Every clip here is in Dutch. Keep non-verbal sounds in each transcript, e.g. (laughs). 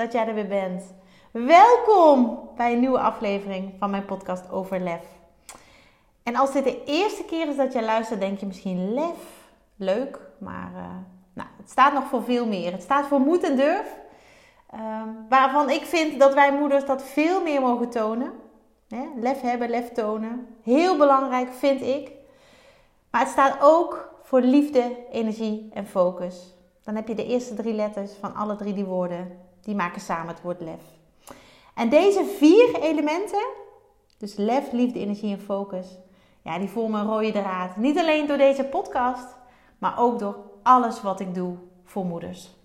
dat jij er weer bent. Welkom bij een nieuwe aflevering van mijn podcast over lef. En als dit de eerste keer is dat jij luistert, denk je misschien lef, leuk, maar uh, nou, het staat nog voor veel meer. Het staat voor moed en durf, uh, waarvan ik vind dat wij moeders dat veel meer mogen tonen. Hè? Lef hebben, lef tonen. Heel belangrijk vind ik. Maar het staat ook voor liefde, energie en focus. Dan heb je de eerste drie letters van alle drie die woorden. Die maken samen het woord lef. En deze vier elementen, dus lef, liefde, energie en focus, ja, die vormen een rode draad. Niet alleen door deze podcast, maar ook door alles wat ik doe voor moeders.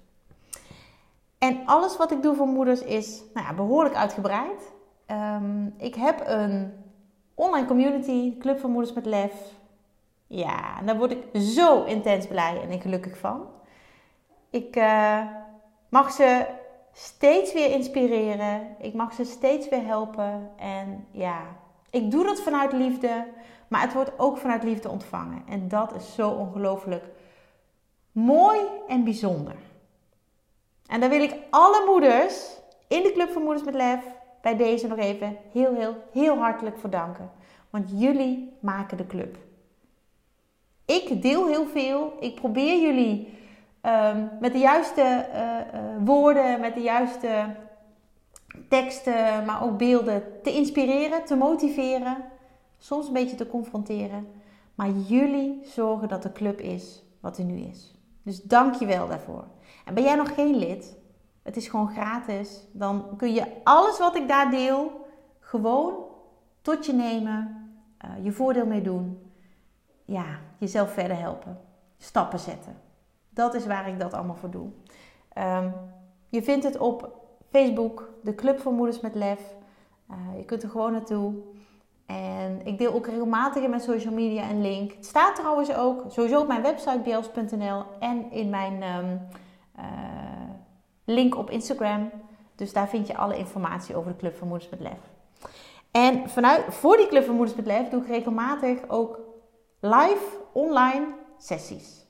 En alles wat ik doe voor moeders is nou ja, behoorlijk uitgebreid. Um, ik heb een online community, Club van Moeders met Lef. Ja, daar word ik zo intens blij en gelukkig van. Ik uh, mag ze steeds weer inspireren. Ik mag ze steeds weer helpen. En ja, ik doe dat vanuit liefde. Maar het wordt ook vanuit liefde ontvangen. En dat is zo ongelooflijk mooi en bijzonder. En daar wil ik alle moeders in de Club van Moeders met Lef bij deze nog even heel, heel, heel hartelijk voor danken. Want jullie maken de club. Ik deel heel veel. Ik probeer jullie um, met de juiste uh, uh, woorden, met de juiste teksten, maar ook beelden te inspireren, te motiveren. Soms een beetje te confronteren. Maar jullie zorgen dat de club is wat er nu is. Dus dank je wel daarvoor. En ben jij nog geen lid? Het is gewoon gratis. Dan kun je alles wat ik daar deel gewoon tot je nemen, uh, je voordeel mee doen. Ja, jezelf verder helpen. Stappen zetten. Dat is waar ik dat allemaal voor doe. Um, je vindt het op Facebook, de Club voor Moeders met Lef. Uh, je kunt er gewoon naartoe. En ik deel ook regelmatig in mijn social media een link. Het staat trouwens ook sowieso op mijn website bjels.nl en in mijn um, uh, link op Instagram. Dus daar vind je alle informatie over de Club van Moeders met Lef. En vanuit, voor die Club van Moeders met Lef doe ik regelmatig ook live online sessies.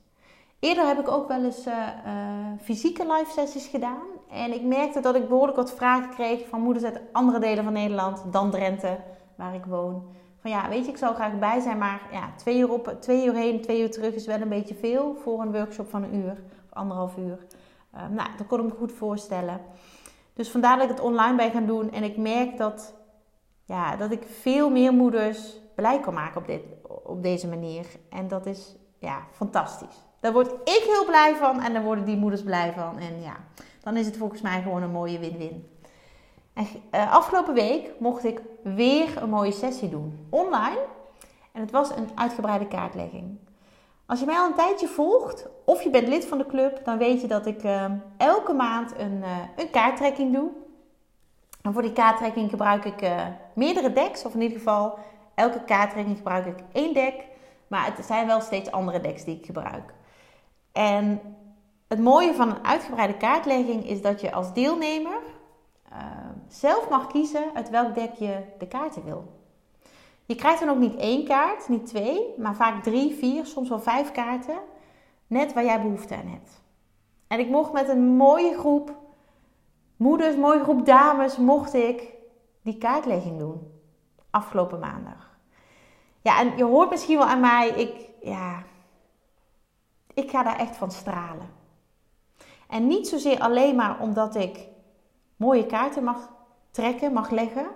Eerder heb ik ook wel eens uh, uh, fysieke live sessies gedaan. En ik merkte dat ik behoorlijk wat vragen kreeg van moeders uit andere delen van Nederland dan Drenthe, waar ik woon. Van ja, weet je, ik zou graag bij zijn, maar ja, twee uur, op, twee uur heen, twee uur terug is wel een beetje veel voor een workshop van een uur of anderhalf uur. Uh, nou, dat kon ik me goed voorstellen. Dus vandaar dat ik het online ben gaan doen. En ik merk dat, ja, dat ik veel meer moeders blij kan maken op, dit, op deze manier. En dat is ja, fantastisch. Daar word ik heel blij van en daar worden die moeders blij van. En ja, dan is het volgens mij gewoon een mooie win-win. En uh, afgelopen week mocht ik weer een mooie sessie doen, online. En het was een uitgebreide kaartlegging. Als je mij al een tijdje volgt of je bent lid van de club, dan weet je dat ik uh, elke maand een, uh, een kaarttrekking doe. En voor die kaarttrekking gebruik ik meerdere decks, of in ieder geval elke kaarttrekking gebruik ik één deck. Maar het zijn wel steeds andere decks die ik gebruik. En het mooie van een uitgebreide kaartlegging is dat je als deelnemer zelf mag kiezen uit welk deck je de kaarten wil. Je krijgt dan ook niet één kaart, niet twee, maar vaak drie, vier, soms wel vijf kaarten. Net waar jij behoefte aan hebt. En ik mocht met een mooie groep moeders, mooie groep dames, mocht ik die kaartlegging doen. Afgelopen maandag. Ja, en je hoort misschien wel aan mij, ik, ja, ik ga daar echt van stralen. En niet zozeer alleen maar omdat ik mooie kaarten mag trekken, mag leggen.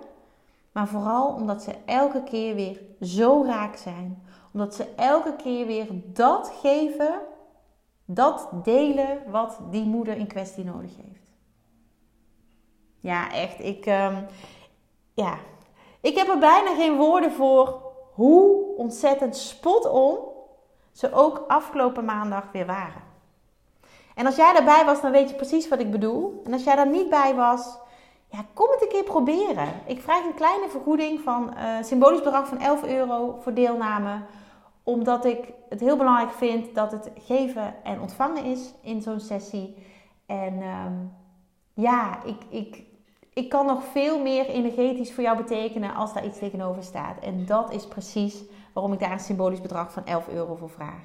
Maar vooral omdat ze elke keer weer zo raak zijn. Omdat ze elke keer weer dat geven, dat delen wat die moeder in kwestie nodig heeft. Ja, echt. Ik, um, ja. ik heb er bijna geen woorden voor hoe ontzettend spot on ze ook afgelopen maandag weer waren. En als jij daarbij was, dan weet je precies wat ik bedoel. En als jij daar niet bij was, ja, kom het een keer proberen. Ik vraag een kleine vergoeding van uh, symbolisch bedrag van 11 euro voor deelname. Omdat ik het heel belangrijk vind dat het geven en ontvangen is in zo'n sessie. En ehm, ja, ik, ik, ik kan nog veel meer energetisch voor jou betekenen als daar iets tegenover staat. En dat is precies waarom ik daar een symbolisch bedrag van 11 euro voor vraag.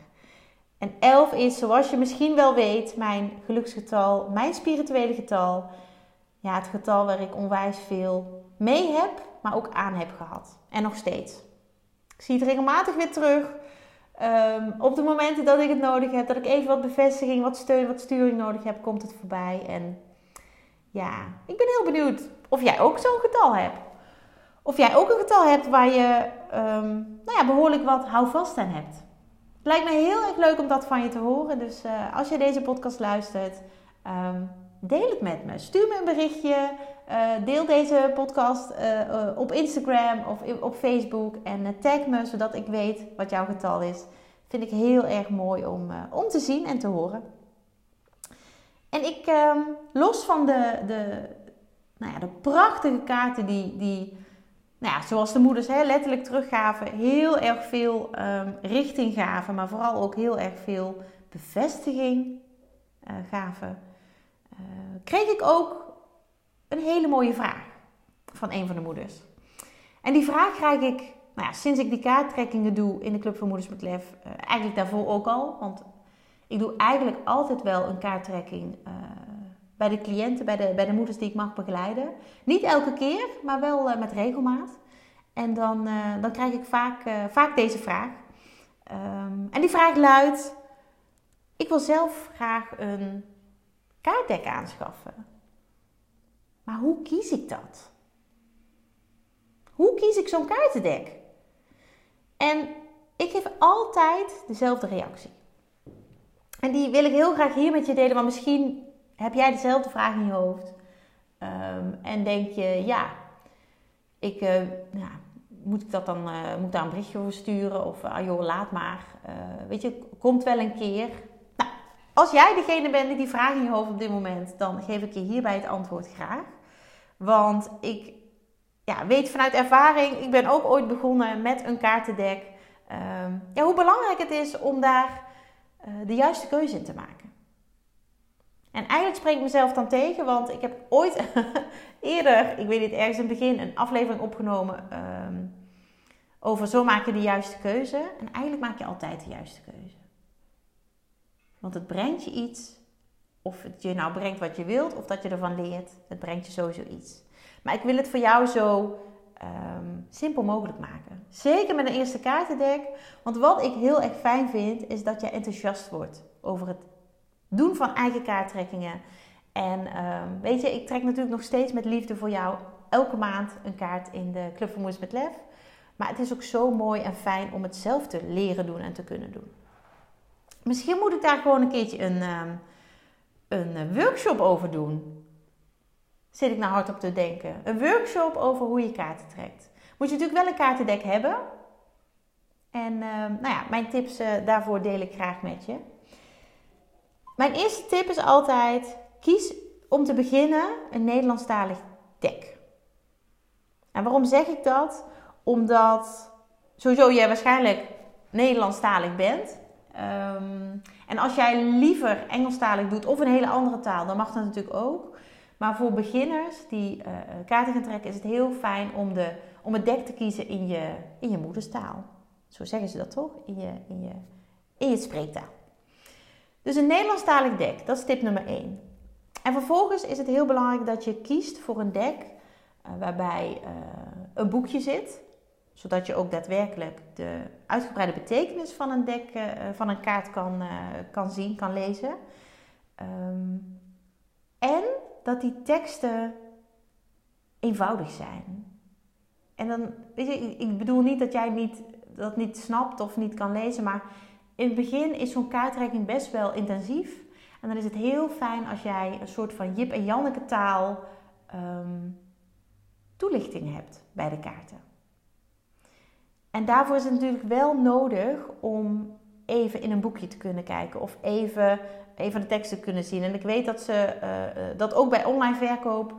En 11 is, zoals je misschien wel weet, mijn geluksgetal, mijn spirituele getal. Ja, het getal waar ik onwijs veel mee heb, maar ook aan heb gehad. En nog steeds. Ik zie het regelmatig weer terug. Um, op de momenten dat ik het nodig heb, dat ik even wat bevestiging, wat steun, wat sturing nodig heb, komt het voorbij. En ja, ik ben heel benieuwd of jij ook zo'n getal hebt. Of jij ook een getal hebt waar je um, nou ja, behoorlijk wat houvast aan hebt. Het lijkt me heel erg leuk om dat van je te horen. Dus uh, als je deze podcast luistert, um, deel het met me. Stuur me een berichtje. Uh, deel deze podcast uh, op Instagram of op Facebook. En tag me zodat ik weet wat jouw getal is. Vind ik heel erg mooi om, om te zien en te horen. En ik, ehm, los van de, de, nou ja, de prachtige kaarten die, die nou ja, zoals de moeders hè, letterlijk teruggaven, heel erg veel um, richting gaven, maar vooral ook heel erg veel bevestiging uh, gaven, uh, kreeg ik ook een hele mooie vraag van een van de moeders. En die vraag krijg ik, nou ja, sinds ik die kaarttrekkingen doe in de Club van Moeders met Lef, uh, eigenlijk daarvoor ook al, want ik doe eigenlijk altijd wel een kaarttrekking bij de cliënten, bij de, bij de moeders die ik mag begeleiden. Niet elke keer, maar wel uh, met regelmaat. En dan, uh, dan krijg ik vaak, vaak deze vraag. Um, en die vraag luidt: Ik wil zelf graag een kaartdek aanschaffen. Maar hoe kies ik dat? Hoe kies ik zo'n kaartendek? En ik geef altijd dezelfde reactie. En die wil ik heel graag hier met je delen, maar misschien heb jij dezelfde vraag in je hoofd. Um, en denk je, ja, ik, ja, moet ik dat dan, uh, moet daar een berichtje voor sturen? Of, ah joh, laat maar. Uh, weet je, komt wel een keer. Nou, als jij degene bent die die vraag in je hoofd op dit moment, dan geef ik je hierbij het antwoord graag. Want ik ja, weet vanuit ervaring, ik ben ook ooit begonnen met een kaartendek. Um, ja, hoe belangrijk het is om daar de juiste keuze in te maken. En eigenlijk spreek ik mezelf dan tegen, want ik heb ooit (laughs) eerder, ik weet niet, ergens in het begin een aflevering opgenomen um, over zo maak je de juiste keuze. En eigenlijk maak je altijd de juiste keuze. Want het brengt je iets, of het je nou brengt wat je wilt, of dat je ervan leert, het brengt je sowieso iets. Maar ik wil het voor jou zo um, simpel mogelijk maken. Zeker met een eerste kaartendek. Want wat ik heel erg fijn vind, is dat je enthousiast wordt over het doen van eigen kaarttrekkingen. En um, weet je, ik trek natuurlijk nog steeds met liefde voor jou elke maand een kaart in de Club van Moeders met Lef. Maar het is ook zo mooi en fijn om het zelf te leren doen en te kunnen doen. Misschien moet ik daar gewoon een keertje een, um, een workshop over doen zit ik nou hard op te denken. Een workshop over hoe je kaarten trekt. Moet je natuurlijk wel een kaartendek hebben. En uh, nou ja, mijn tips uh, daarvoor deel ik graag met je. Mijn eerste tip is altijd: kies om te beginnen een Nederlandstalig dek. En waarom zeg ik dat? Omdat sowieso jij waarschijnlijk Nederlandstalig bent. Um, en als jij liever Engelstalig doet of een hele andere taal, dan mag dat natuurlijk ook. Maar voor beginners die uh, kaarten gaan trekken, is het heel fijn om, de, om het dek te kiezen in je, in je moederstaal. Zo zeggen ze dat toch? In je, in je, in je spreektaal. Dus een Nederlandstalig dek, dat is tip nummer 1. En vervolgens is het heel belangrijk dat je kiest voor een dek uh, waarbij uh, een boekje zit. Zodat je ook daadwerkelijk de uitgebreide betekenis van een dek, van een kaart kan, kan zien, kan lezen. Um, en dat die teksten eenvoudig zijn. En dan, weet je, ik bedoel niet dat jij niet, dat niet snapt of niet kan lezen, maar in het begin is zo'n kaartreiking best wel intensief. En dan is het heel fijn als jij een soort van Jip en Janneke taal um, toelichting hebt bij de kaarten. En daarvoor is het natuurlijk wel nodig om even in een boekje te kunnen kijken of even, even de teksten te kunnen zien. En ik weet dat ze dat ook bij online verkoop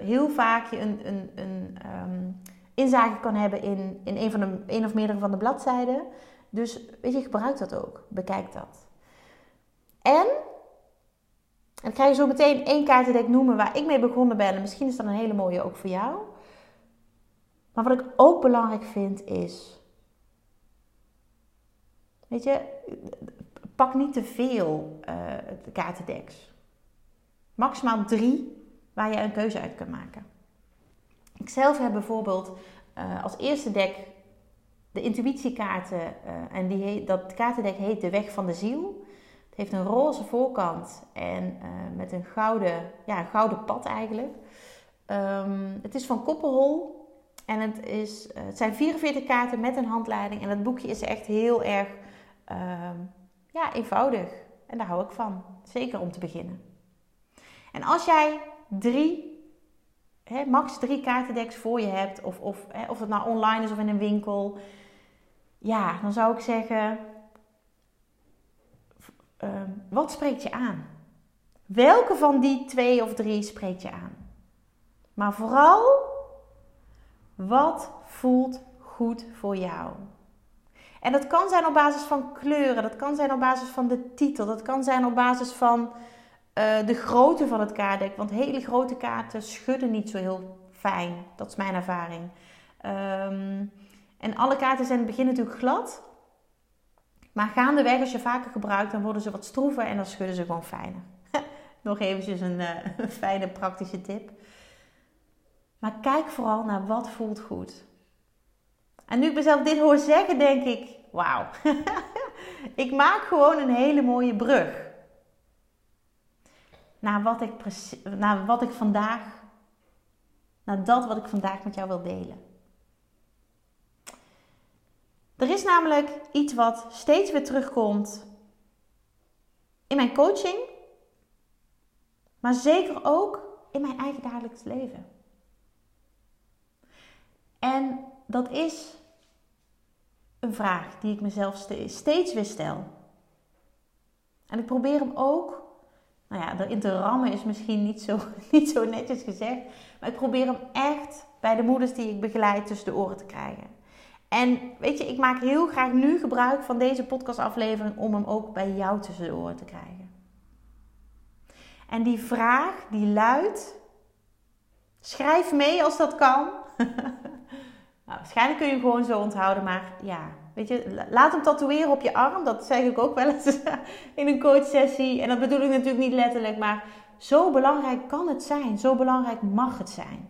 heel vaak je een, een, een um, inzage kan hebben in, in een, van de, een of meerdere van de bladzijden. Dus weet je, gebruik dat ook. Bekijk dat. En, ik ga je zo meteen één kaartendek noemen waar ik mee begonnen ben. En misschien is dat een hele mooie ook voor jou. Maar wat ik ook belangrijk vind is. Weet je, pak niet te veel uh, kaartendeks. Maximaal drie waar je een keuze uit kunt maken. Ik zelf heb bijvoorbeeld uh, als eerste dek de intuïtiekaarten. Uh, en die dat kaartendek heet de Weg van de Ziel. Het heeft een roze voorkant en uh, met een gouden, ja, gouden pad eigenlijk. Um, het is van Koppelhol. En het, is, het zijn 44 kaarten met een handleiding. En het boekje is echt heel erg um, ja, eenvoudig. En daar hou ik van. Zeker om te beginnen. En als jij drie hè, max drie kaartendeks voor je hebt, of, of, hè, of het nou online is of in een winkel, ja, dan zou ik zeggen: uh, wat spreekt je aan? Welke van die twee of drie spreekt je aan? Maar vooral, wat voelt goed voor jou? En dat kan zijn op basis van kleuren, dat kan zijn op basis van de titel, dat kan zijn op basis van uh, de grootte van het kaartdek. Want hele grote kaarten schudden niet zo heel fijn. Dat is mijn ervaring. Um, en alle kaarten zijn in het begin natuurlijk glad. Maar gaandeweg, als je vaker gebruikt, dan worden ze wat stroever en dan schudden ze gewoon fijner. (laughs) Nog eventjes een, uh, (laughs) een fijne praktische tip. Maar kijk vooral naar wat voelt goed. En nu ik mezelf dit hoor zeggen, denk ik: wauw. (laughs) ik maak gewoon een hele mooie brug naar wat ik, naar wat ik vandaag, naar dat wat ik vandaag met jou wil delen. Er is namelijk iets wat steeds weer terugkomt in mijn coaching, maar zeker ook in mijn eigen dagelijks leven. En dat is een vraag die ik mezelf steeds weer stel. En ik probeer hem ook nou ja, erin te rammen is misschien niet zo, (laughs) niet zo netjes gezegd. Maar ik probeer hem echt bij de moeders die ik begeleid tussen de oren te krijgen. En weet je, ik maak heel graag nu gebruik van deze podcastaflevering om hem ook bij jou tussen de oren te krijgen. En die vraag die luidt, schrijf mee als dat kan. (laughs) nou, waarschijnlijk kun je hem gewoon zo onthouden, maar ja, Weet je, laat hem tatoeëren op je arm. Dat zeg ik ook wel eens (laughs) in een coachsessie. En dat bedoel ik natuurlijk niet letterlijk, maar zo belangrijk kan het zijn. Zo belangrijk mag het zijn.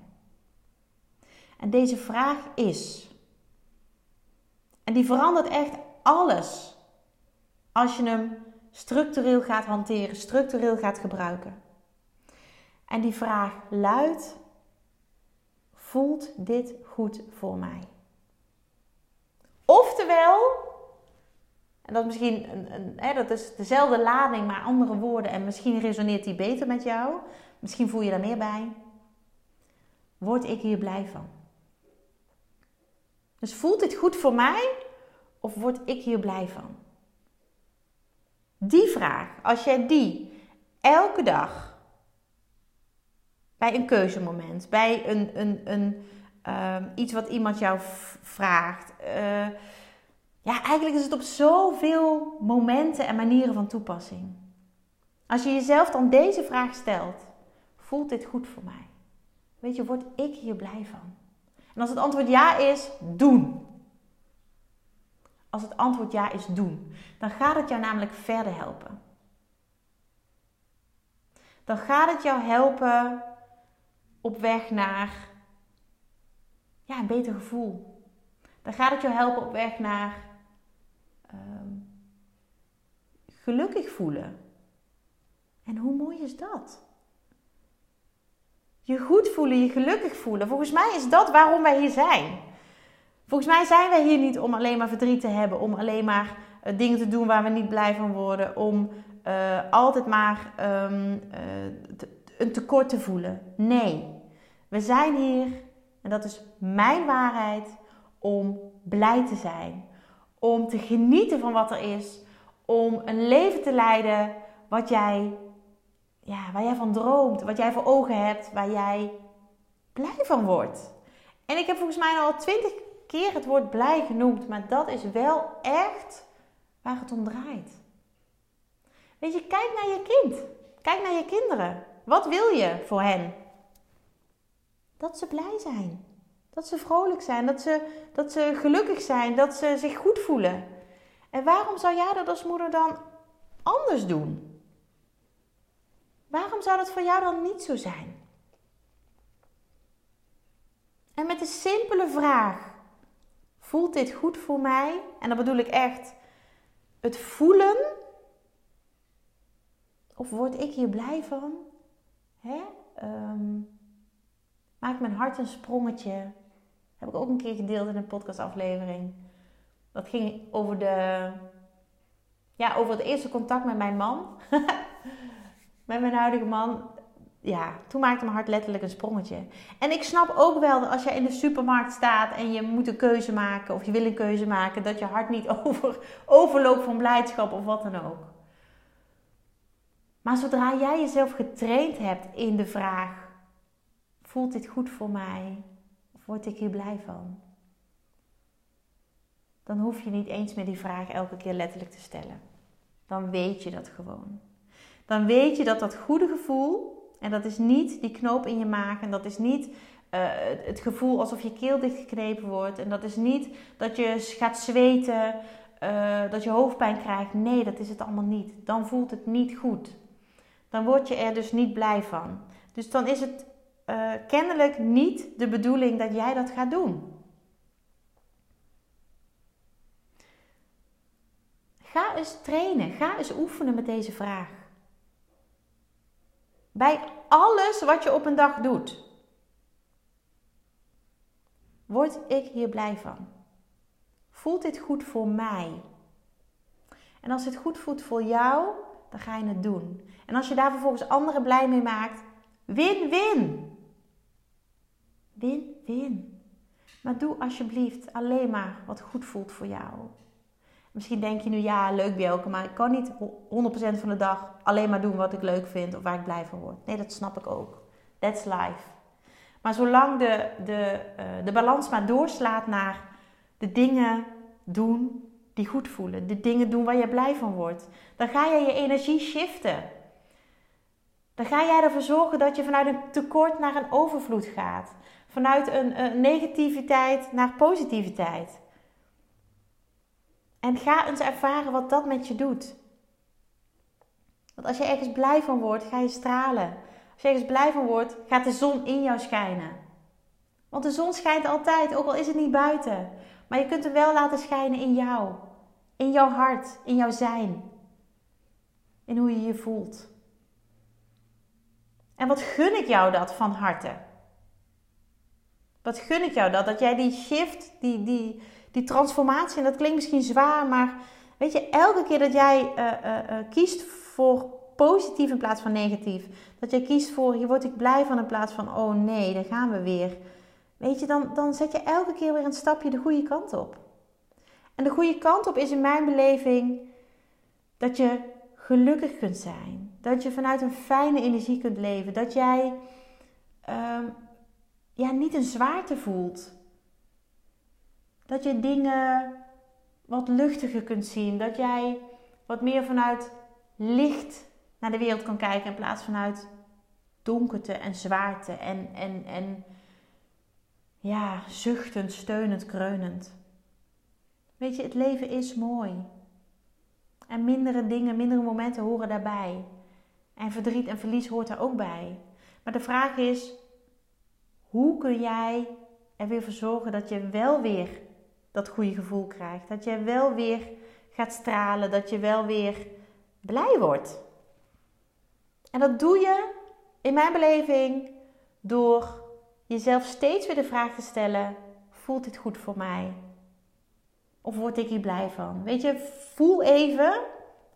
En deze vraag is. En die verandert echt alles. Als je hem structureel gaat hanteren, structureel gaat gebruiken. En die vraag luidt: voelt dit goed voor mij? Oftewel, en dat is misschien een, een, hè, dat is dezelfde lading, maar andere woorden. En misschien resoneert die beter met jou. Misschien voel je daar meer bij. Word ik hier blij van? Dus voelt dit goed voor mij of word ik hier blij van? Die vraag, als jij die elke dag bij een keuzemoment, bij een, een, een, Ehm, iets wat iemand jou vraagt. Uh, ja, eigenlijk is het op zoveel momenten en manieren van toepassing. Als je jezelf dan deze vraag stelt: voelt dit goed voor mij? Weet je, word ik hier blij van? En als het antwoord ja is, doen. Als het antwoord ja is, doen. Dan gaat het jou namelijk verder helpen. Dan gaat het jou helpen op weg naar ja, een beter gevoel. Dan gaat het jou helpen op weg naar ehm, gelukkig voelen. En hoe mooi is dat? Je goed voelen, je gelukkig voelen. Volgens mij is dat waarom wij hier zijn. Volgens mij zijn wij hier niet om alleen maar verdriet te hebben, om alleen maar uh, dingen te doen waar we niet blij van worden, om uh, altijd maar um, uh, een tekort te voelen. Nee, we zijn hier en dat is mijn waarheid om blij te zijn. om te genieten van wat er is, om een leven te leiden wat jij, ja, waar jij van droomt, wat jij voor ogen hebt, waar jij blij van wordt. En ik heb volgens mij al twintig keer het woord blij genoemd, maar dat is wel echt waar het om draait. Weet je, kijk naar je kind. Kijk naar je kinderen. Wat wil je voor hen? Dat ze blij zijn. Dat ze vrolijk zijn. Dat ze, dat ze gelukkig zijn. Dat ze zich goed voelen. En waarom zou jij dat als moeder dan anders doen? Waarom zou dat voor jou dan niet zo zijn? En met de simpele vraag: voelt dit goed voor mij? En dan bedoel ik echt het voelen. Of word ik hier blij van? Hè? Um, maakt mijn hart een sprongetje. Heb ik ook een keer gedeeld in een podcastaflevering. Dat ging over de. Ja, over het eerste contact met mijn man. (laughs) met mijn huidige man ja, toen maakte mijn hart letterlijk een sprongetje. En ik snap ook wel dat als je in de supermarkt staat en je moet een keuze maken of je wil een keuze maken, dat je hart niet (laughs) over, overloopt van blijdschap of wat dan ook. Maar zodra jij jezelf getraind hebt in de vraag: voelt dit goed voor mij? Of word ik hier blij van? Dan hoef je niet eens meer die vraag elke keer letterlijk te stellen. Dan weet je dat gewoon. Dan weet je dat dat goede gevoel en dat is niet die knoop in je maag. En dat is niet uh, het gevoel alsof je keel dichtgeknepen wordt. En dat is niet dat je gaat zweten, uh, dat je hoofdpijn krijgt. Nee, dat is het allemaal niet. Dan voelt het niet goed. Dan word je er dus niet blij van. Dus dan is het uh, kennelijk niet de bedoeling dat jij dat gaat doen. Ga eens trainen, ga eens oefenen met deze vraag. Bij alles wat je op een dag doet. Word ik hier blij van? Voelt dit goed voor mij? En als het goed voelt voor jou, dan ga je het doen. En als je daar vervolgens anderen blij mee maakt, win-win. Win-win. Maar doe alsjeblieft alleen maar wat goed voelt voor jou. Misschien denk je nu, ja, leuk Bjelke, maar ik kan niet 100% van de dag alleen maar doen wat ik leuk vind of waar ik blij van word. Nee, dat snap ik ook. That's life. Maar zolang de, de, uh, de balans maar doorslaat naar de dingen doen die goed voelen, de dingen doen waar je blij van wordt, dan ga je je energie shiften. Dan ga jij ervoor zorgen dat je vanuit een tekort naar een overvloed gaat. Vanuit een, een negativiteit naar positiviteit. En ga eens ervaren wat dat met je doet. Want als je ergens blij van wordt, ga je stralen. Als je ergens blij van wordt, gaat de zon in jou schijnen. Want de zon schijnt altijd, ook al is het niet buiten. Maar je kunt hem wel laten schijnen in jou. In jouw hart, in jouw zijn. In hoe je je voelt. En wat gun ik jou dat van harte? Wat gun ik jou dat? Dat jij die shift, die, die, die transformatie, en dat klinkt misschien zwaar, maar weet je, elke keer dat jij uh, uh, kiest voor positief in plaats van negatief, dat jij kiest voor hier word ik blij van in plaats van oh nee, daar gaan we weer. Weet je, dan, dan zet je elke keer weer een stapje de goede kant op. En de goede kant op is in mijn beleving dat je gelukkig kunt zijn. Dat je vanuit een fijne energie kunt leven. Dat jij um, ja, niet een zwaarte voelt. Dat je dingen wat luchtiger kunt zien. Dat jij wat meer vanuit licht naar de wereld kan kijken in plaats vanuit donkerte en zwaarte en, en, en ja, zuchtend, steunend, kreunend. Weet je, het leven is mooi. En mindere dingen, mindere momenten horen daarbij. En verdriet en verlies hoort er ook bij. Maar de vraag is, hoe kun jij er weer voor zorgen dat je wel weer dat goede gevoel krijgt. Dat je wel weer gaat stralen, dat je wel weer blij wordt. En dat doe je in mijn beleving door jezelf steeds weer de vraag te stellen: voelt dit goed voor mij? Of word ik hier blij van? Weet je, voel even,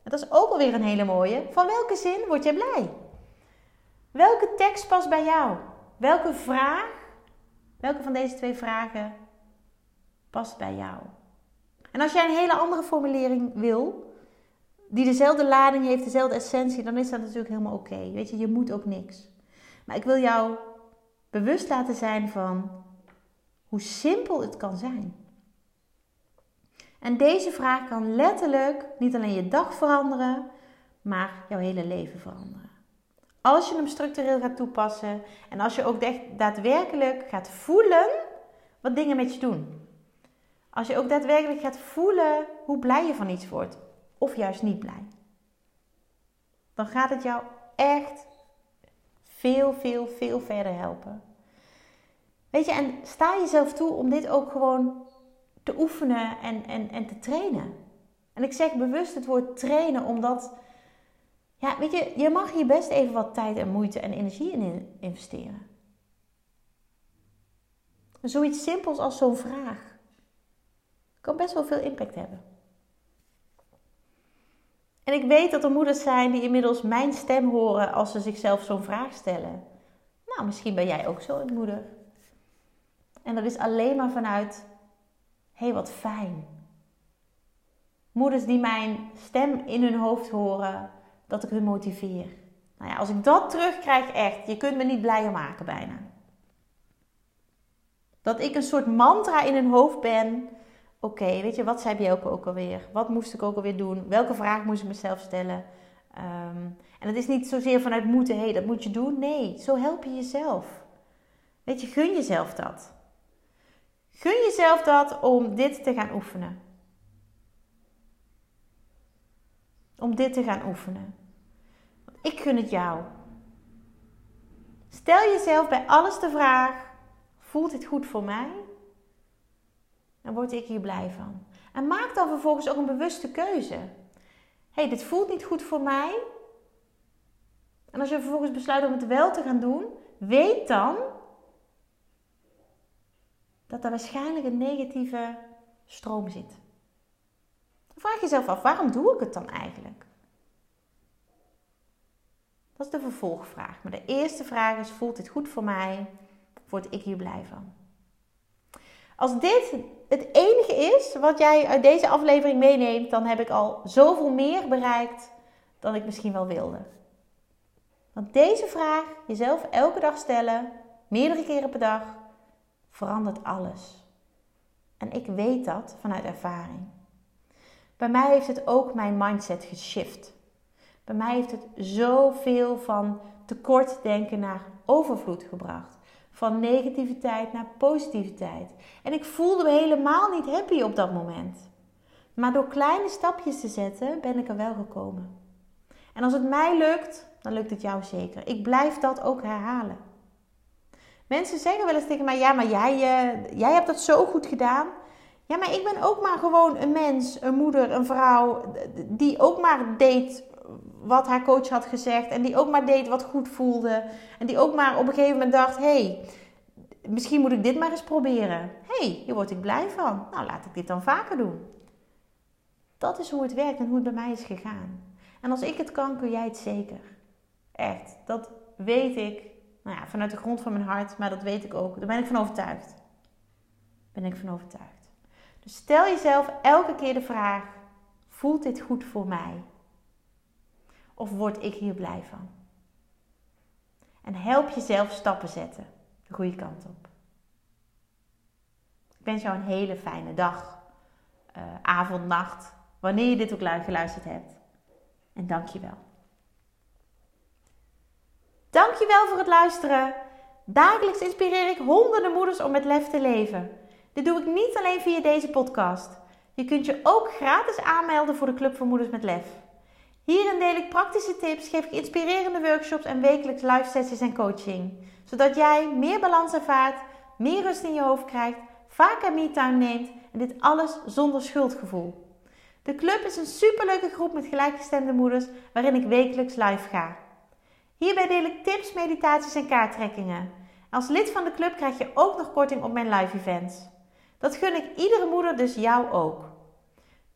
dat is ook alweer een hele mooie, van welke zin word je blij? Welke tekst past bij jou? Welke vraag, welke van deze twee vragen past bij jou. En als jij een hele andere formulering wil, die dezelfde lading heeft, dezelfde essentie, dan is dat natuurlijk helemaal oké. Weet je, je moet ook niks. Maar ik wil jou bewust laten zijn van hoe simpel het kan zijn. En deze vraag kan letterlijk niet alleen je dag veranderen, maar jouw hele leven veranderen. Als je hem structureel gaat toepassen en als je ook daadwerkelijk gaat voelen wat dingen met je doen. Als je ook daadwerkelijk gaat voelen hoe blij je van iets wordt of juist niet blij. Dan gaat het jou echt veel, veel, veel verder helpen. Weet je, en sta jezelf toe om dit ook gewoon te oefenen en, en, en te trainen. En ik zeg bewust het woord trainen, omdat, ja, weet je, je mag hier best even wat tijd en moeite en energie in investeren. Zoiets simpels als zo'n vraag kan best wel veel impact hebben. En ik weet dat er moeders zijn die inmiddels mijn stem horen als ze zichzelf zo'n vraag stellen. Nou, misschien ben jij ook zo'n moeder. En dat is alleen maar vanuit, hé, wat fijn. Moeders die mijn stem in hun hoofd horen, dat ik hun motiveer. Nou ja, als ik dat terugkrijg, echt, je kunt me niet blijer maken bijna. Dat ik een soort mantra in hun hoofd ben oké, weet je, wat zei ook, ook alweer? Wat moest ik ook alweer doen? Welke vraag moest ik mezelf stellen? Ehm, en het is niet zozeer vanuit moeten, hé, hey, dat moet je doen. Nee, zo help je jezelf. Weet je, gun jezelf dat. Gun jezelf dat om dit te gaan oefenen. Om dit te gaan oefenen. Ik gun het jou. Stel jezelf bij alles de vraag: voelt dit goed voor mij? Dan word ik hier blij van. En maak dan vervolgens ook een bewuste keuze. Hey, dit voelt niet goed voor mij. En als je vervolgens besluit om het wel te gaan doen, weet dan dat er waarschijnlijk een negatieve stroom zit. Dan vraag jezelf af, waarom doe ik het dan eigenlijk? Dat is de vervolgvraag. Maar de eerste vraag is, voelt dit goed voor mij? Word ik hier blij van? Als dit het enige is wat jij uit deze aflevering meeneemt, dan heb ik al zoveel meer bereikt dan ik misschien wel wilde. Want deze vraag, jezelf elke dag stellen, meerdere keren per dag, verandert alles. En ik weet dat vanuit ervaring. Bij mij heeft het ook mijn mindset geshift. Bij mij heeft het zoveel van tekort denken naar overvloed gebracht van negativiteit naar positiviteit. En ik voelde me helemaal niet happy op dat moment. Maar door kleine stapjes te zetten ben ik er wel gekomen. En als het mij lukt, dan lukt het jou zeker. Ik blijf dat ook herhalen. Mensen zeggen wel eens tegen mij: Ja, maar jij, uh, jij hebt dat zo goed gedaan. Ja, maar ik ben ook maar gewoon een mens, een moeder, een vrouw, die ook maar deed wat haar coach had gezegd. En die ook maar deed wat goed voelde. En die ook maar op een gegeven moment dacht: hey, misschien moet ik dit maar eens proberen. hey, hier word ik blij van. Nou, laat ik dit dan vaker doen. Dat is hoe het werkt en hoe het bij mij is gegaan. En als ik het kan, kun jij het zeker. Echt, dat weet ik nou ja, vanuit de grond van mijn hart, maar dat weet ik ook. Daar ben ik van overtuigd. Ben ik van overtuigd. Dus stel jezelf elke keer de vraag: voelt dit goed voor mij? Of word ik hier blij van? En help jezelf stappen zetten de goede kant op. Ik wens jou een hele fijne dag, uh, avond, nacht, wanneer je dit ook geluisterd hebt. En dank je wel. Dank je wel voor het luisteren. Dagelijks inspireer ik honderden moeders om met lef te leven. Dit doe ik niet alleen via deze podcast. Je kunt je ook gratis aanmelden voor de Club voor Moeders met Lef. Hierin deel ik praktische tips, geef ik inspirerende workshops en wekelijks live sessies en coaching. Zodat jij meer balans ervaart, meer rust in je hoofd krijgt, vaker me-time neemt en dit alles zonder schuldgevoel. De club is een superleuke groep met gelijkgestemde moeders waarin ik wekelijks live ga. Hierbij deel ik tips, meditaties en kaarttrekkingen. Als lid van de club krijg je ook nog korting op mijn live events. Dat gun ik iedere moeder, dus jou ook.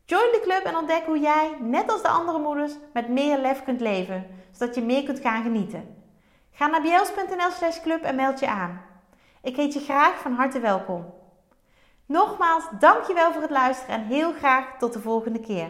Join de club en ontdek hoe jij, net als de andere moeders, met meer lef kunt leven, zodat je meer kunt gaan genieten. Ga naar bjels.nl slash club en meld je aan. Ik heet je graag van harte welkom. Nogmaals, dankjewel voor het luisteren en heel graag tot de volgende keer.